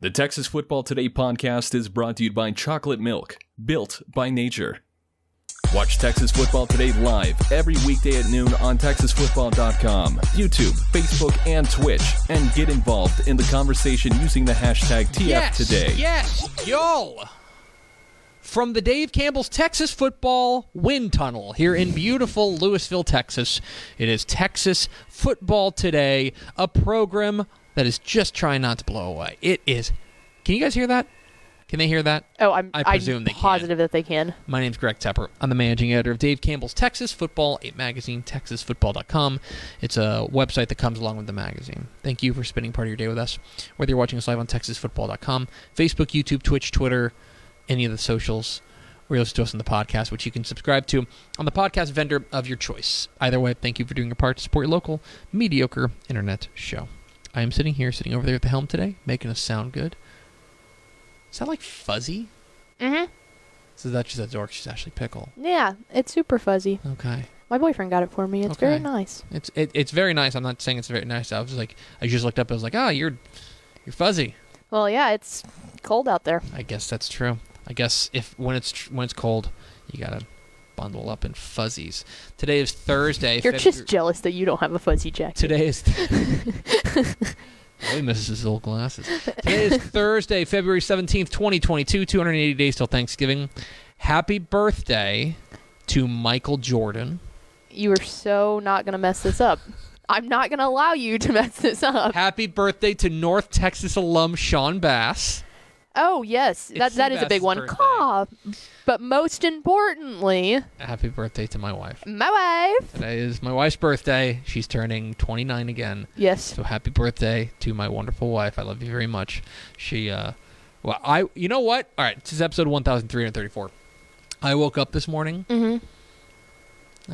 The Texas Football Today podcast is brought to you by Chocolate Milk, built by nature. Watch Texas Football Today live every weekday at noon on TexasFootball.com, YouTube, Facebook, and Twitch, and get involved in the conversation using the hashtag TFToday. Yes, y'all. From the Dave Campbell's Texas Football Wind Tunnel here in beautiful Lewisville, Texas, it is Texas Football Today, a program that is just trying not to blow away. It is. Can you guys hear that? Can they hear that? Oh, I'm, I I'm presume they can. positive that they can. My name's Greg Tepper. I'm the managing editor of Dave Campbell's Texas Football, a magazine, texasfootball.com. It's a website that comes along with the magazine. Thank you for spending part of your day with us. Whether you're watching us live on texasfootball.com, Facebook, YouTube, Twitch, Twitter, any of the socials, or you listen to us on the podcast, which you can subscribe to on the podcast vendor of your choice. Either way, thank you for doing your part to support your local, mediocre internet show. I am sitting here, sitting over there at the helm today, making us sound good. Is that like fuzzy? Mm-hmm. So that's just a dork. She's Ashley Pickle. Yeah, it's super fuzzy. Okay. My boyfriend got it for me. It's very nice. It's it, it's very nice. I'm not saying it's very nice. I was just like I just looked up. I was like, ah, you're you're fuzzy. Well, yeah, it's cold out there. I guess that's true. I guess if when it's tr- when it's cold, you gotta bundle up in fuzzies. Today is Thursday. You're Febru- just jealous that you don't have a fuzzy jacket. Today is. Oh, he misses his old glasses. Today is Thursday, February 17th, 2022, 280 days till Thanksgiving. Happy birthday to Michael Jordan. You are so not gonna mess this up. I'm not gonna allow you to mess this up. Happy birthday to North Texas alum Sean Bass. Oh yes, that It's that is a big Seabass's one. birthday. Caw. But most importantly, Happy birthday to my wife. my wife. Today is my wife's birthday. She's turning 29 again. Yes. So happy birthday to my wonderful wife. I love you very much. She, uh, well, I, you know what? All right, this is episode 1334. I woke up this morning. Mm-hmm.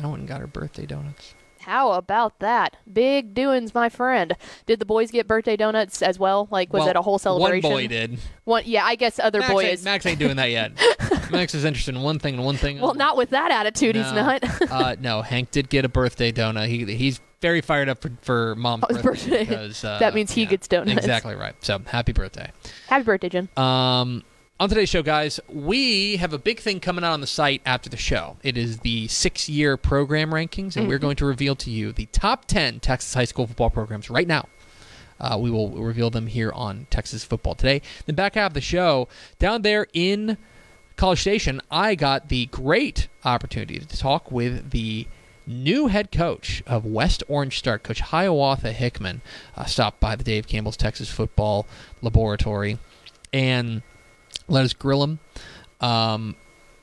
I went and got her birthday donuts. How about that? Big doings, my friend. Did the boys get birthday donuts as well? Like, was Well, it a whole celebration? One boy did. One- yeah, I guess other Max, boys. ain't, Max ain't doing that yet. Max is interested in one thing and one thing. well, not with that attitude. He's not. uh, no, Hank did get a birthday donut. He he's very fired up for, for mom's Oh, birthday. birthday. because, uh, That means he yeah, gets donuts. Exactly right. So happy birthday. Happy birthday, Jen. Um, on today's show, guys, we have a big thing coming out on the site after the show. It is the six year program rankings, and we're going to reveal to you the top 10 Texas high school football programs right now. Uh, we will reveal them here on Texas Football Today. Then, back half of the show, down there in College Station, I got the great opportunity to talk with the new head coach of West Orange Stark, Coach Hiawatha Hickman, uh, stopped by the Dave Campbell's Texas Football Laboratory and let us grill him. Um,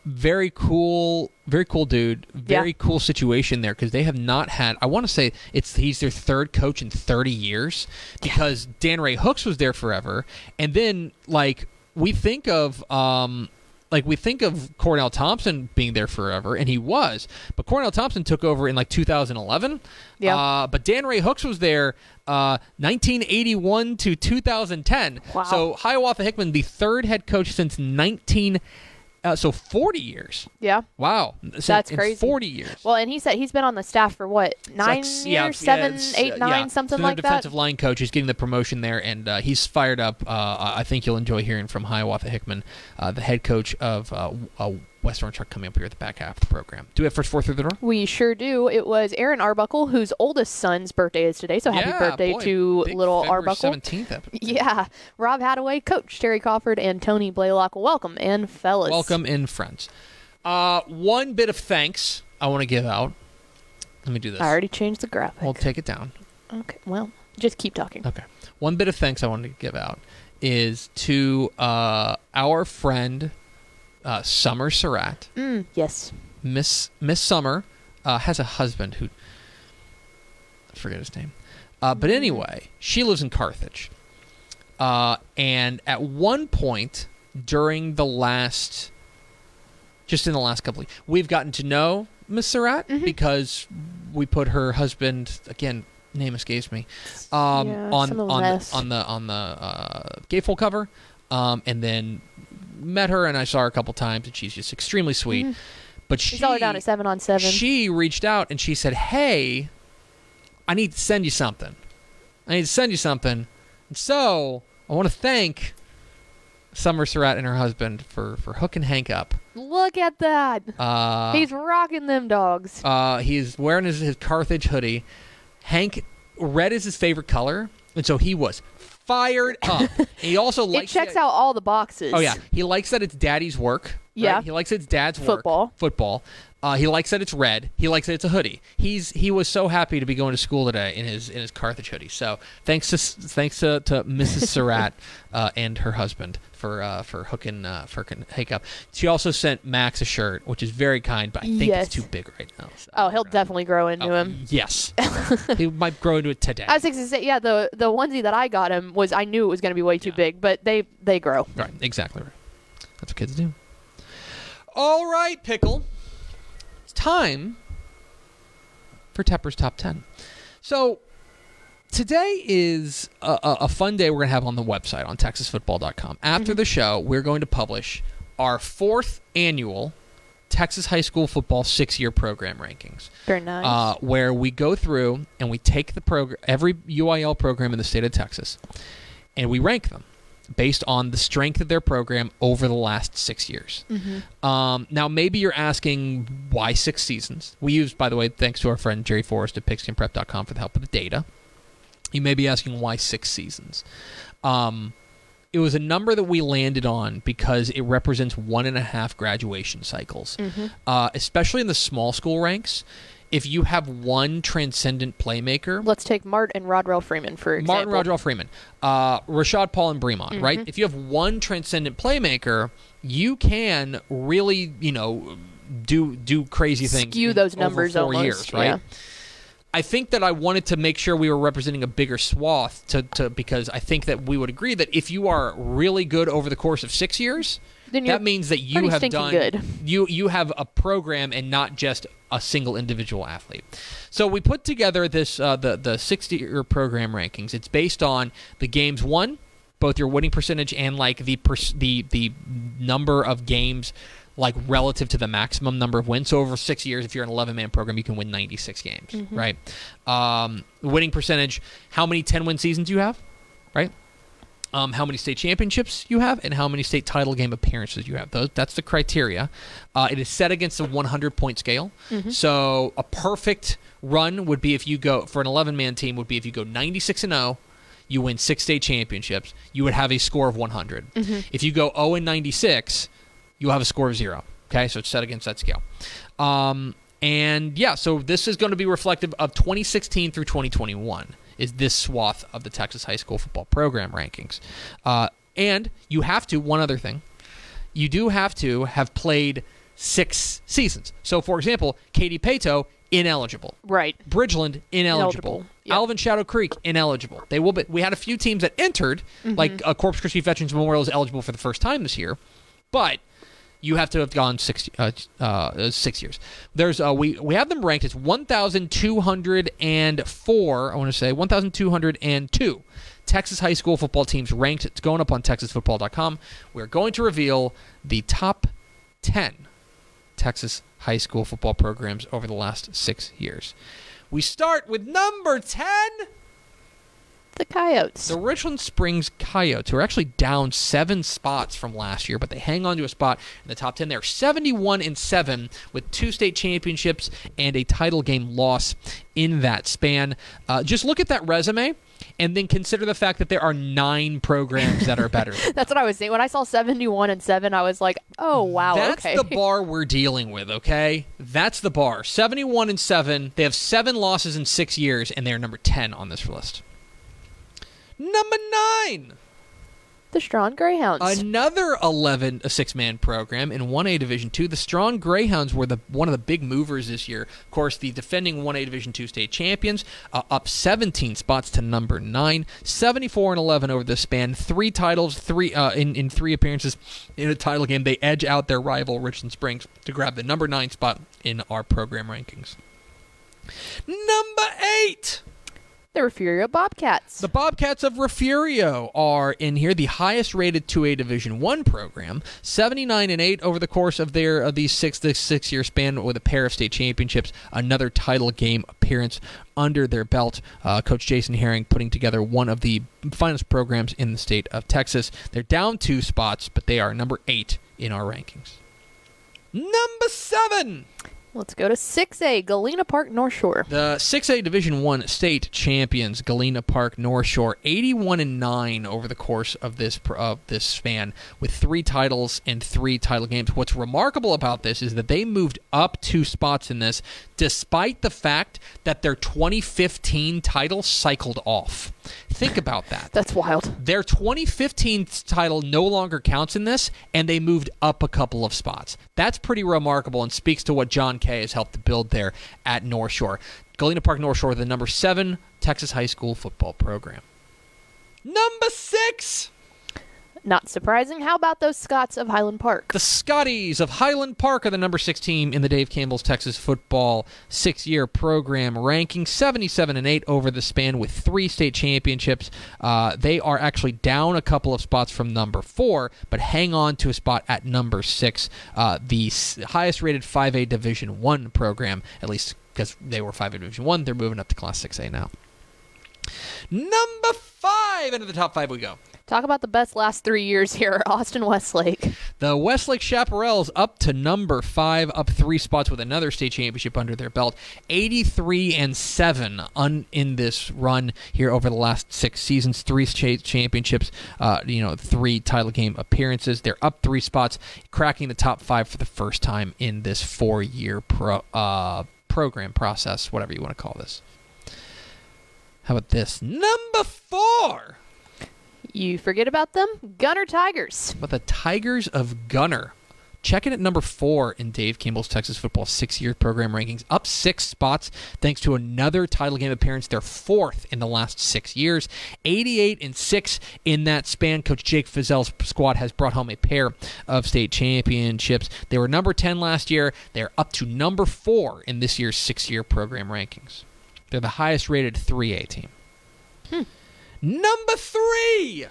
very cool, very cool dude. Very Yeah. cool situation there because they have not had. I want to say it's he's their third coach in 30 years because Dan Ray Hooks was there forever, and then like we think of um like we think of Cornell Thompson being there forever, and he was, but Cornell Thompson took over in like 2011. Yeah. Uh, but Dan Ray Hooks was there uh, 1981 to 2010. Wow. So Hiawatha Hickman, the third head coach since 19, uh, so 40 years. Yeah. Wow, Since- That's in crazy. 40 years. Well, and he said he's been on the staff for what nine Six- years, yeah, yeah, seven, it's, eight, uh, nine, yeah. something So like that. defensive line coach. He's getting the promotion there, and uh, he's fired up. Uh, I think you'll enjoy hearing from Hiawatha Hickman, uh, the head coach of West Orange Stark, coming up here at the back half of the program. Do we have first four through the door? We sure do. It was Aaron Arbuckle, whose oldest son's birthday is today. So happy Yeah, birthday boy, to little February Arbuckle. 17th episode. Yeah. Rob Hadaway, Coach Terry Crawford, and Tony Blaylock. Welcome and fellas. Welcome in, friends. Uh, one bit of thanks I want to give out. Let me do this. I already changed the graphic. We'll take it down. okay. Well, just keep talking. Okay. One bit of thanks I wanted to give out is to uh, our friend uh, Summer Surratt. Mm, yes. Miss Miss Summer uh, has a husband who I forget his name, uh, but anyway, she lives in Carthage. Uh, and at one point during the last, just in the last couple, of, we've gotten to know Miss Surratt Mm-hmm. because we put her husband again. Name escapes me. Um, Yeah, on on the, on the on the uh, gatefold cover, um, and then met her and I saw her a couple times and she's just extremely sweet. But she We saw her down at seven on seven. she reached out and she said, "Hey, I need to send you something. I need to send you something." And so I want to thank Summer Surratt and her husband for for hooking Hank up. Look at that. Uh, He's rocking them dogs. uh, he's wearing his, his Carthage hoodie. Hank, red is his favorite color, and so he was fired up. he also likes It checks out all the boxes. Oh yeah, he likes that it's daddy's work. Right? Yeah. he likes it's dad's work. Football. Football. Uh, he likes that it's red. He likes that it's a hoodie. He's he was so happy to be going to school today in his in his Carthage hoodie. So thanks to thanks to, to Mrs. Surratt uh, and her husband for uh, for hooking uh, for hooking up. She also sent Max a shirt, which is very kind, but I think Yes. it's too big right now. so- Oh, he'll definitely grow into Oh, him. Yes, he might grow into it today. I was going to say, yeah, the the onesie that I got him was I knew it was going to be way too Yeah. big, but they they grow. Right, exactly right. That's what kids do. All right, Pickle. It's time for Tepper's Top 10. So, today is a, a, a fun day we're going to have on the website on texasfootball.com. After the show, we're going to publish our fourth annual Texas High School Football six year program rankings Very nice. uh, where we go through and we take the program, every UIL program in the state of Texas, and we rank them based on the strength of their program over the last six years. Um, now, maybe you're asking why six seasons. We use, by the way, thanks to our friend Jerry Forrest at pigskinprep.com for the help with the data. You may be asking why six seasons. Um, it was a number that we landed on because it represents one and a half graduation cycles, uh, especially in the small school ranks. If you have one transcendent playmaker, Let's take Mart and Rodrell Freeman for example. Martin Rodrell Freeman, uh, Rashad Paul and Bremond, right? If you have one transcendent playmaker, you can really, you know, do do crazy things. Skew those over four almost, years, right? yeah. I think that I wanted to make sure we were representing a bigger swath to, to because I think that we would agree that if you are really good over the course of six years, Then that means that you have done good. you you have a program and not just a single individual athlete. So we put together this uh, the the 60 year program rankings. It's based on the games won, both your winning percentage and like the pers- the the number of games like relative to the maximum number of wins. So over six years, if you're an 11 man program, you can win 96 games, Mm-hmm. right? Um, winning percentage, how many 10 win seasons you have, right? Um, how many state championships you have, and how many state title game appearances you have. Those that's the criteria. Uh, it is set against a 100 point scale. So a perfect run would be if you go for an 11 man team would be if you go 96 and 0. You win six state championships. You would have a score of 100. If you go 0 and 96, you'll have a score of zero. Okay, so it's set against that scale. Um, and yeah, so this is going to be reflective of 2016 through 2021 is this swath of the Texas high school football program rankings. Uh, and you have to, one other thing, you do have to have played six seasons. So, for example, Katy Paetow, ineligible. right. Bridgeland ineligible. Ineligible, yep. Alvin Shadow Creek ineligible. They will be. We had a few teams that entered, like uh, Corpus Christi Veterans Memorial is eligible for the first time this year, but you have to have gone six uh, uh, six years. There's uh, we we have them ranked It's 1,204. I want to say 1,202 Texas high school football teams ranked. It's going up on TexasFootball.com. We're going to reveal the top 10 Texas high school football programs over the last six years. We start with number 10, The Coyotes. the Richland Springs Coyotes, who are actually down seven spots from last year, but they hang on to a spot in the top 10. They're 71 and 7 with two state championships and a title game loss in that span. Uh, just look at that resume and then consider the fact that there are nine programs that are better. That's what I was saying. When I saw 71 and 7, I was like, oh, wow, That's okay. the bar we're dealing with, okay? That's the bar. 71 and 7. They have 7 losses in 6 years and they're number 10 on this list. Number 9. the Strawn Greyhounds. Another 11 a six man program in 1A Division 2. The Strawn Greyhounds were the one of the big movers this year. Of course, the defending 1A Division 2 state champions uh, up 17 spots to number 9, 74 and 11 over the span, three titles, three uh, in in three appearances in a title game. They edge out their rival Richland Springs to grab the number 9 spot in our program rankings. Number 8 the Refugio Bobcats. the Bobcats of Refugio are in here, the highest rated 2A Division 1 program, 79 and 8 over the course of their of these 6 this 6 year span with a pair of state championships, another title game appearance under their belt. Uh, Coach Jason Herring putting together one of the finest programs in the state of Texas. They're down 2 spots, but they are number 8 in our rankings. Number 7 Let's go to 6A, Galena Park North Shore. The 6A Division 1 state champions, Galena Park North Shore, 81 and 9 over the course of this of this span with 3 titles and 3 title games. What's remarkable about this is that they moved up 2 spots in this despite the fact that their 2015 title cycled off. Think about that. That's wild. Their 2015 title no longer counts in this, and they moved up a couple of spots. That's pretty remarkable and speaks to what Jon Kay has helped to build there at North Shore. Galena Park North Shore, the number seven Texas high school football program. Number six. Not surprising. How about those Scots of Highland Park? The Scotties of Highland Park are the number six team in the Dave Campbell's Texas football six year program, ranking 77 and 8 over the span with three state championships. Uh, they are actually down a couple of spots from number four, but hang on to a spot at number six, uh, the highest rated 5A Division One program, at least because they were 5A Division One. They're moving up to Class 6A now. Number five, into the top five we go. Talk about the best last three years here, Austin Westlake. The Westlake Chaparrals up to number five, up three spots with another state championship under their belt. 83 and seven un, in this run here over the last six seasons. Three state championships, uh, you know, three title game appearances. They're up three spots, cracking the top five for the first time in this four-year pro, uh, program process, whatever you want to call this. How about this? Number four. You forget about them? Gunter Tigers. But the Tigers of Gunter. Checking at number four in Dave Campbell's Texas football six year program rankings, up six spots thanks to another title game appearance. They're fourth in the last six years, 88 and six in that span. Coach Jake Fieser's squad has brought home a pair of state championships. They were number 10 last year. They're up to number four in this year's six year program rankings. They're the highest rated 3A team. Hmm. Number three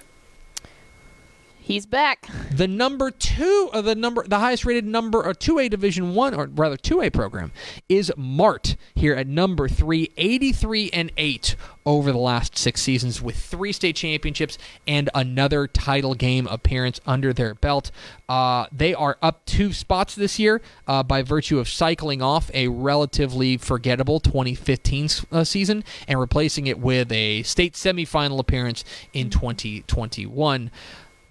He's back. the number two of the number the highest rated number or 2a division 1 or rather 2a program is mart here at number 3 83 and 8 over the last six seasons with three state championships and another title game appearance under their belt uh, they are up two spots this year uh, by virtue of cycling off a relatively forgettable 2015 uh, season and replacing it with a state semifinal appearance in 2021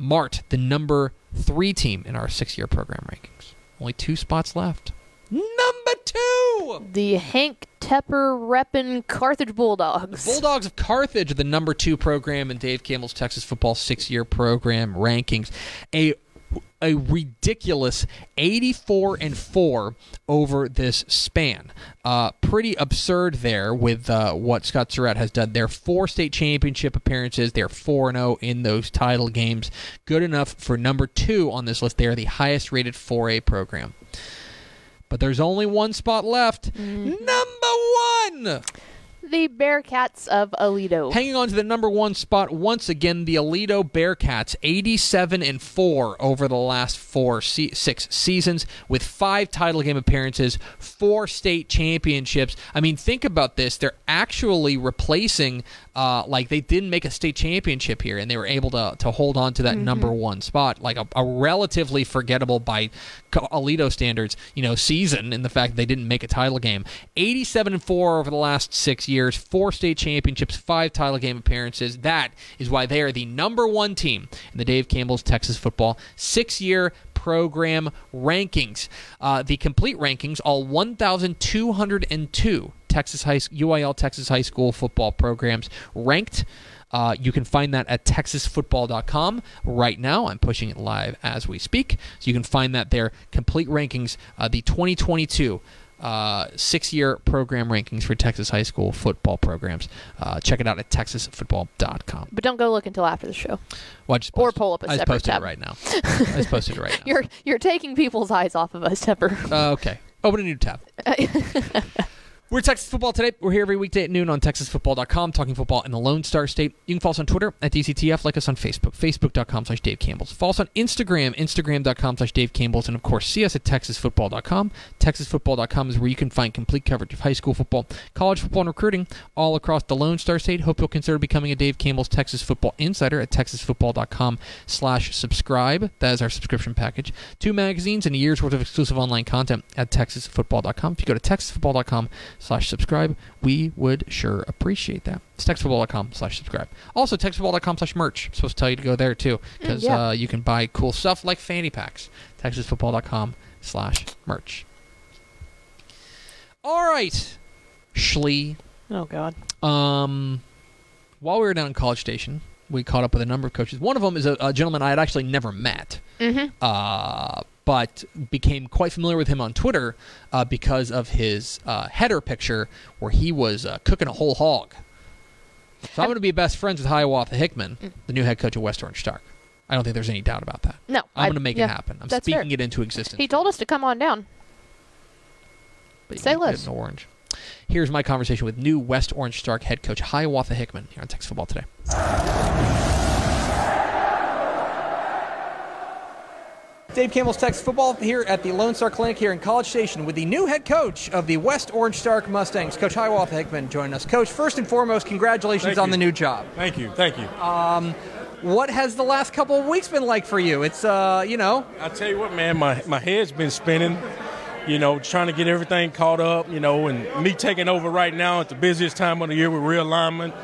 Mart, the number three team in our six year program rankings. Only two spots left. Number two! The Hank Tepper reppin' Carthage Bulldogs. Bulldogs of Carthage, are the number two program in Dave Campbell's Texas football six year program rankings. A a ridiculous 84 and 4 over this span. Uh, pretty absurd there with uh, what Scott Surratt has done. Their four state championship appearances, they're 4 0 in those title games. Good enough for number two on this list. They are the highest rated 4A program. But there's only one spot left. Number one! The Bearcats of Aledo. Hanging on to the number one spot once again, the Aledo Bearcats, 87 and four over the last four se- six seasons, with five title game appearances, four state championships. I mean, think about this: they're actually replacing, uh, like they didn't make a state championship here, and they were able to to hold on to that number one spot, like a, a relatively forgettable by Aledo standards, you know, season in the fact that they didn't make a title game. 87 and 4 over the last 6 years, 4 state championships, 5 title game appearances. That is why they are the number 1 team in the Dave Campbell's Texas football 6-year program rankings. Uh, the complete rankings, all 1,202 Texas high UIL Texas high school football programs ranked Uh, you can find that at texasfootball.com right now. I'm pushing it live as we speak. So you can find that there. Complete rankings, uh, the 2022 uh, six year program rankings for Texas high school football programs. Uh, check it out at texasfootball.com. But don't go look until after the show. Well, Or pull up a I separate posted tab. it right now. I just posted it right now. You're you're taking people's eyes off of us, Tepper. Uh, okay. Open a new tab. We're Texas Football today. We're here every weekday at noon on TexasFootball.com, talking football in the Lone Star State. You can follow us on Twitter at DCTF, like us on Facebook, Facebook.com slash Dave Campbell's. Follow us on Instagram, Instagram.com slash Dave Campbell's, and of course, see us at TexasFootball.com. TexasFootball.com is where you can find complete coverage of high school football, college football, and recruiting all across the Lone Star State. Hope you'll consider becoming a Dave Campbell's Texas Football Insider at TexasFootball.com slash subscribe. That is our subscription package. Two magazines and a year's worth of exclusive online content at TexasFootball.com. If you go to TexasFootball.com slash subscribe, we would sure appreciate that. It's TexasFootball.com slash subscribe. Also, TexasFootball.com slash merch. I'm supposed to tell you to go there too because Mm, yeah. uh, you can buy cool stuff like fanny packs. TexasFootball.com slash merch. All right, Schlee. Oh God. Um, while we were down in College Station, we caught up with a number of coaches. One of them is a, a gentleman I had actually never met, Mm-hmm. uh, but became quite familiar with him on Twitter uh, because of his uh, header picture where he was uh, cooking a whole hog. So I'm going to be best friends with Hiawatha Hickman, Mm. the new head coach of West Orange Stark. I don't think there's any doubt about that. No, I'm going to make yeah, it happen. I'm speaking fair. it into existence. He told us to come on down. but Say less. orange. Here's my conversation with new West Orange Stark head coach Hiawatha Hickman here on Texas Football Today. Dave Campbell's Texas Football here at the Lone Star Clinic here in College Station with the new head coach of the West Orange Stark Mustangs, Coach Hiawatha Hickman, joining us. Coach, first and foremost, congratulations on the new job. Thank you, thank you. What has the last couple of weeks been like for you? It's, uh, you know, I tell you what, man, my my head's been spinning. You know, trying to get everything caught up. You know, and me taking over right now at the busiest time of the year with realignment.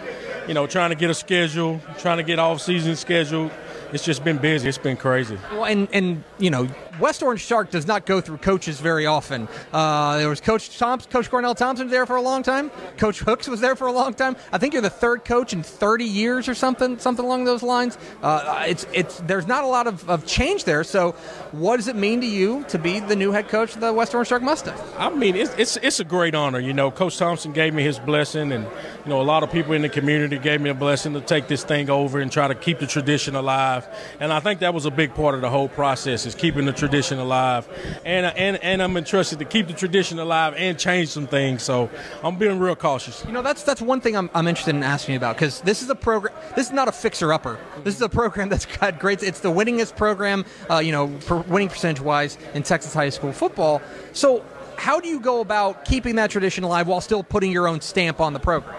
You know, trying to get a schedule, trying to get off season schedule. It's just been busy. It's been crazy. Well, and and you know, West Orange Stark does not go through coaches very often. Uh, there was Coach Thompson, Coach Cornell Thompson there for a long time. Coach Hooks was there for a long time. I think you're the third coach in 30 years or something, something along those lines. Uh, it's it's there's not a lot of, of change there. So, what does it mean to you to be the new head coach of the West Orange Stark Mustangs? I mean, it's, it's it's a great honor. You know, Coach Thompson gave me his blessing, and you know, a lot of people in the community gave me a blessing to take this thing over and try to keep the tradition alive. And I think that was a big part of the whole process is keeping the tradition alive. And and and I'm entrusted to keep the tradition alive and change some things. So I'm being real cautious. You know, that's that's one thing I'm, I'm interested in asking you about because this is a program. This is not a fixer upper. This is a program that's got great. It's the winningest program, uh, you know, per winning percentage wise in Texas high school football. So, how do you go about keeping that tradition alive while still putting your own stamp on the program?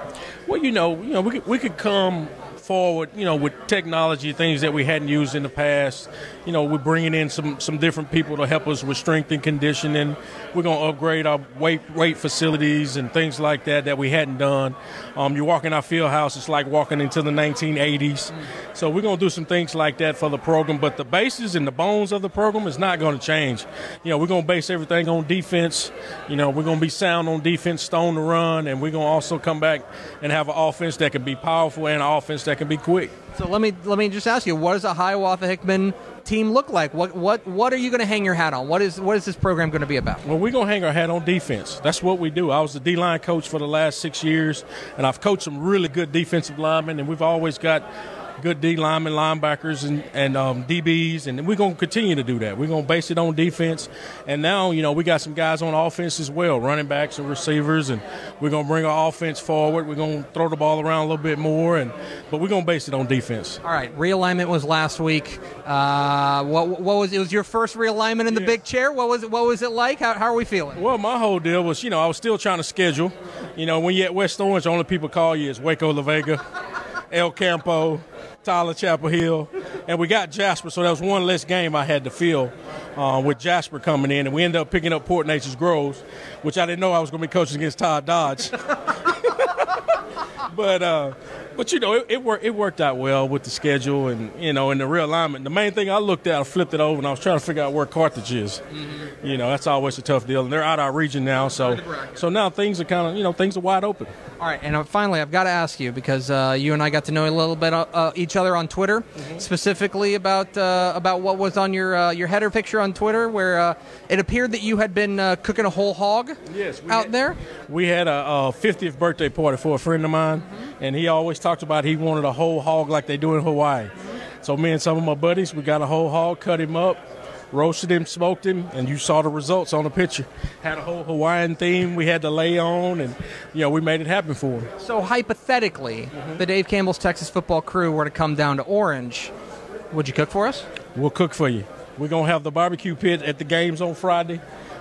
Well, you know, you know, we could, we could come forward, you know, with technology, things that we hadn't used in the past. You know, we're bringing in some some different people to help us with strength and conditioning. We're going to upgrade our weight weight facilities and things like that that we hadn't done. Um, you walk in our field house, it's like walking into the 1980s. So we're going to do some things like that for the program. But the basis and the bones of the program is not going to change. You know, we're going to base everything on defense. You know, we're going to be sound on defense, stone to run, and we're going to also come back and have an offense that can be powerful and an offense that can be quick. So let me let me just ask you, what does a Hiawatha Hickman team look like? What what what are you going to hang your hat on? What is what is this program going to be about? Well, we're going to hang our hat on defense. That's what we do. I was the D line coach for the last six years, and I've coached some really good defensive linemen, and we've always got good D linemen, linebackers, and, and um, DBs, and we're going to continue to do that. We're going to base it on defense. And now, you know, we got some guys on offense as well, running backs and receivers, and we're going to bring our offense forward. We're going to throw the ball around a little bit more, and but we're going to base it on defense. All right, realignment was last week. Uh, what what was it? Was your first realignment in the Yeah. big chair? What was it? What was it like? How, how are we feeling? Well, my whole deal was, you know, I was still trying to schedule. You know, when you're at West Orange, the only people call you is Waco La Vega, El Campo, Tyler Chapel Hill, and we got Jasper, so that was one less game I had to fill uh, with Jasper coming in, and we ended up picking up Port Neches-Groves, which I didn't know I was going to be coaching against Todd Dodge. but uh, But you know, it, it worked. It worked out well with the schedule and you know, and the realignment. The main thing I looked at, I flipped it over, and I was trying to figure out where Carthage is. You know, that's always a tough deal, and they're out of our region now, so so now things are kind of you know things are wide open. All right, and uh, finally, I've got to ask you because uh, you and I got to know a little bit uh, uh, each other on Twitter, specifically about uh, about what was on your uh, your header picture on Twitter, where uh, it appeared that you had been uh, cooking a whole hog Yes, out had- there. We had a, uh 50th birthday party for a friend of mine, and he always talked about he wanted a whole hog like they do in Hawaii. So me and some of my buddies, we got a whole hog, cut him up, roasted him, smoked him, and you saw the results on the picture. Had a whole Hawaiian theme we had to lay on, and you know we made it happen for him. So hypothetically, the Dave Campbell's Texas football crew were to come down to Orange, would you cook for us? We'll cook for you. We're gonna have the barbecue pit at the games on Friday.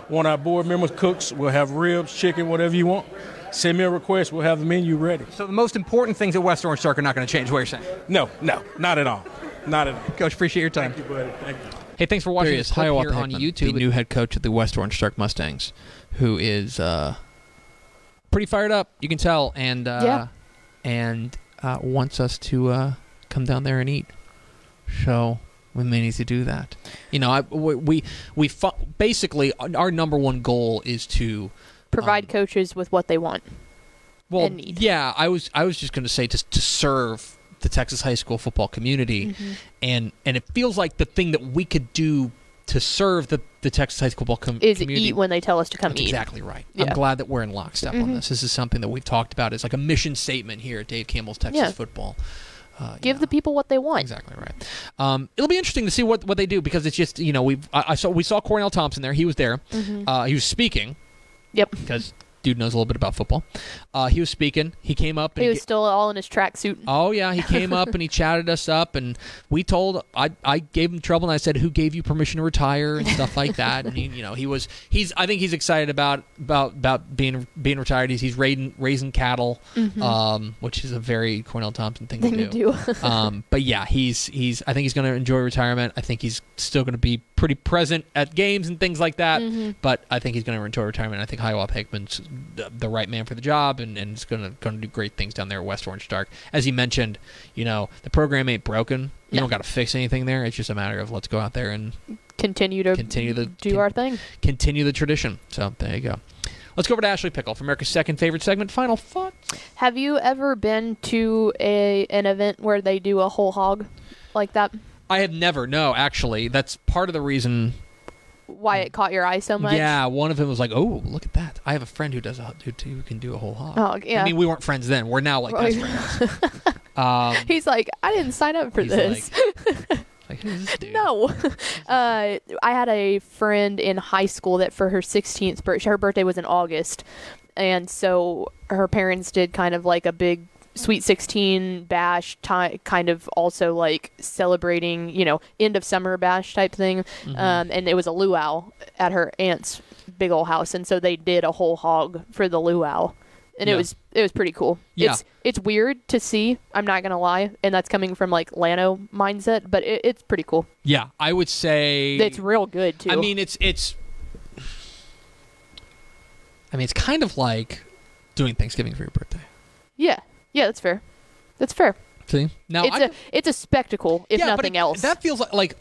One of our board members cooks. We'll have ribs, chicken, whatever you want. Send me a request. We'll have the menu ready. So the most important things at West Orange Stark are not going to change. What you're saying, No, no, not at all. Not at all. Coach? Appreciate your time. Thank you, buddy. Thank you. Hey, thanks for watching There this is, clip Hiawatha here on Hickman, YouTube. The new head coach of the West Orange Stark Mustangs, who is uh, pretty fired up. You can tell, and uh, Yeah. and uh, wants us to uh, come down there and eat. So we may need to do that. You know, I, we we, we fu- basically our number one goal is to Provide Um, coaches with what they want. well, and need. yeah. I was I was just going to say to to serve the Texas high school football community, Mm-hmm. and and it feels like the thing that we could do to serve the the Texas high school football com- Is community eat when they tell us to come That's eat. exactly right. Yeah. I'm glad that we're in lockstep on Mhm. this. This is something that we've talked about. It's like a mission statement here at Dave Campbell's Texas Yeah. Football. Uh, Give yeah. the people what they want. Exactly right. Um, it'll be interesting to see what, what they do because it's just you know we I, I saw we saw Cornell Thompson there. He was there. Mhm. Uh, he was speaking Yep. because dude knows a little bit about football. Uh, he was speaking. He came up and He was still all in his tracksuit. Oh yeah, he came up and he chatted us up, and we told I I gave him trouble, and I said, "Who gave you permission to retire?" and stuff like that. And he, you know, he was he's I think he's excited about about about being being retired. He's he's raising raising cattle, um, which is a very Cornell Thompson thing, Mm-hmm. Thing to to do. do. um, but yeah, he's he's I think he's going to enjoy retirement. I think he's still going to be pretty present at games and things like that. Mm-hmm. But I think he's going to enjoy retirement. I think Hiawatha Hickman's the, right man for the job, and, and is going to going to do great things down there at West Orange Stark. As he mentioned, you know the program ain't broken. You don't got to fix anything there. It's just a matter of let's go out there and Continue to Continue the- do con- our thing. continue the tradition. So there you go. Let's go over to Ashley Pickle for America's second favorite segment. Final thoughts. Have you ever been to a an event where they do a whole hog like that? I have never. No, actually, that's part of the reason Why it caught your eye so much? Yeah, one of them was like, "Oh, look at that! I have a friend who does a who, who can do a whole hog." Oh, yeah. I mean, we weren't friends then. We're now like best friends. Um, He's like, I didn't sign up for this. Like, like, who's this dude? No. uh, I had a friend in high school that for her 16th birthday, her birthday was in August. And so her parents did kind of like a big sweet 16 bash ti kind of also like celebrating, you know, end of summer bash type thing. Mm-hmm. Um, and it was a luau at her aunt's big old house. And so they did a whole hog for the luau. And Yeah. it was it was pretty cool. Yeah. It's it's weird to see. I'm not gonna lie, and that's coming from like Lano mindset, but it, it's pretty cool. Yeah, I would say It's real good too. I mean, it's it's. I mean, it's kind of like doing Thanksgiving for your birthday. yeah, yeah, that's fair. That's fair. See now, it's I, a it's a spectacle, if yeah, but nothing it- else. That feels like like.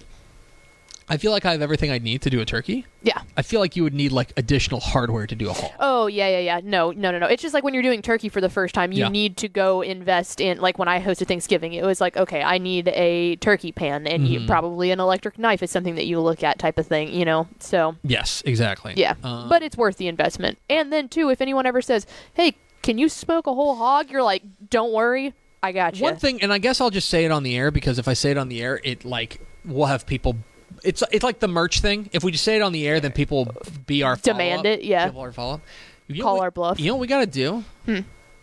I feel like I have everything I need to do a turkey. yeah. I feel like you would need like additional hardware to do a hog. Oh yeah, yeah, yeah. No, no, no, no. It's just like when you're doing turkey for the first time, you Yeah. need to go invest in. Like when I hosted Thanksgiving, it was like, okay, I need a turkey pan, and Mhm. you, probably an electric knife is something that you look at, type of thing. You know, so Yes, exactly. yeah. Um, but it's worth the investment. And then too, if anyone ever says, "Hey, can you smoke a whole hog?" You're like, "Don't worry, I got you." One thing, and I guess I'll just say it on the air because if I say it on the air, it like we'll have people. It's it's like the merch thing. If we just say it on the air, then people will be our Demand follow-up. it, yeah. People are follow. You know Call what- our bluff. You know what we gotta do? Hmm.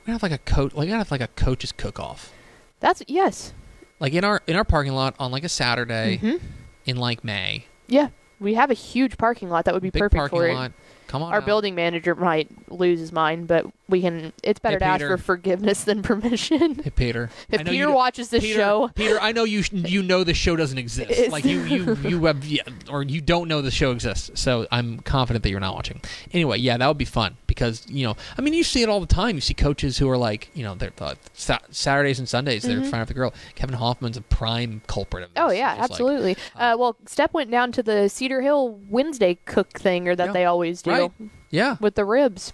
We have like a coach. Like we gotta have like a coach's cook off. That's yes. Like in our in our parking lot on like a Saturday hmm in like May. Yeah, we have a huge parking lot that would be Big perfect parking for it. lot. Come on. Our out. building manager might lose his mind, but we can. It's better to ask Peter. for forgiveness than permission. Hey Peter. I if know you Peter don't- watches this Peter, show, Peter, I know you you know the show doesn't exist. It's- Like you you you have yeah, or you don't know the show exists. So I'm confident that you're not watching. Anyway, yeah, that would be fun because you know, I mean, you see it all the time. You see coaches who are like, you know, they're uh, sa- Saturdays and Sundays they're trying to girl. Kevin Hoffman's a prime culprit of this. Mm-hmm. Oh yeah, Just like- absolutely. uh, well, Step went down to the Cedar Hill Wednesday cook thing, or that Yeah. they always do Right. yeah, with the ribs.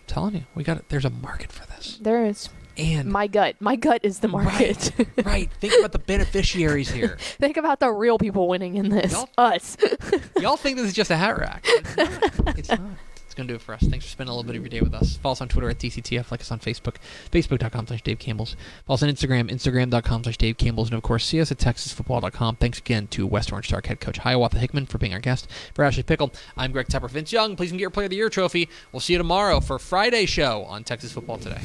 I'm telling you, we got it. There's a market for this, There is and my gut. My gut is the market. right. Think about the beneficiaries here. Think about the real people winning in this. Y'all- Us. Y'all think this is just a hat rack. It's not. It's not. Going to do it for us. Thanks for spending a little bit of your day with us. Follow us on Twitter at DCTF. Like us on Facebook, facebook.com slash Dave Campbell's. Follow us on Instagram, instagram.com slash Dave Campbell's. And of course, see us at texasfootball.com. Thanks again to West Orange Stark head coach Hiawatha Hickman for being our guest. For Ashley Pickle, I'm Greg Tepper. Vince Young, please get your Player of the Year trophy. We'll see you tomorrow for Friday show on Texas Football Today.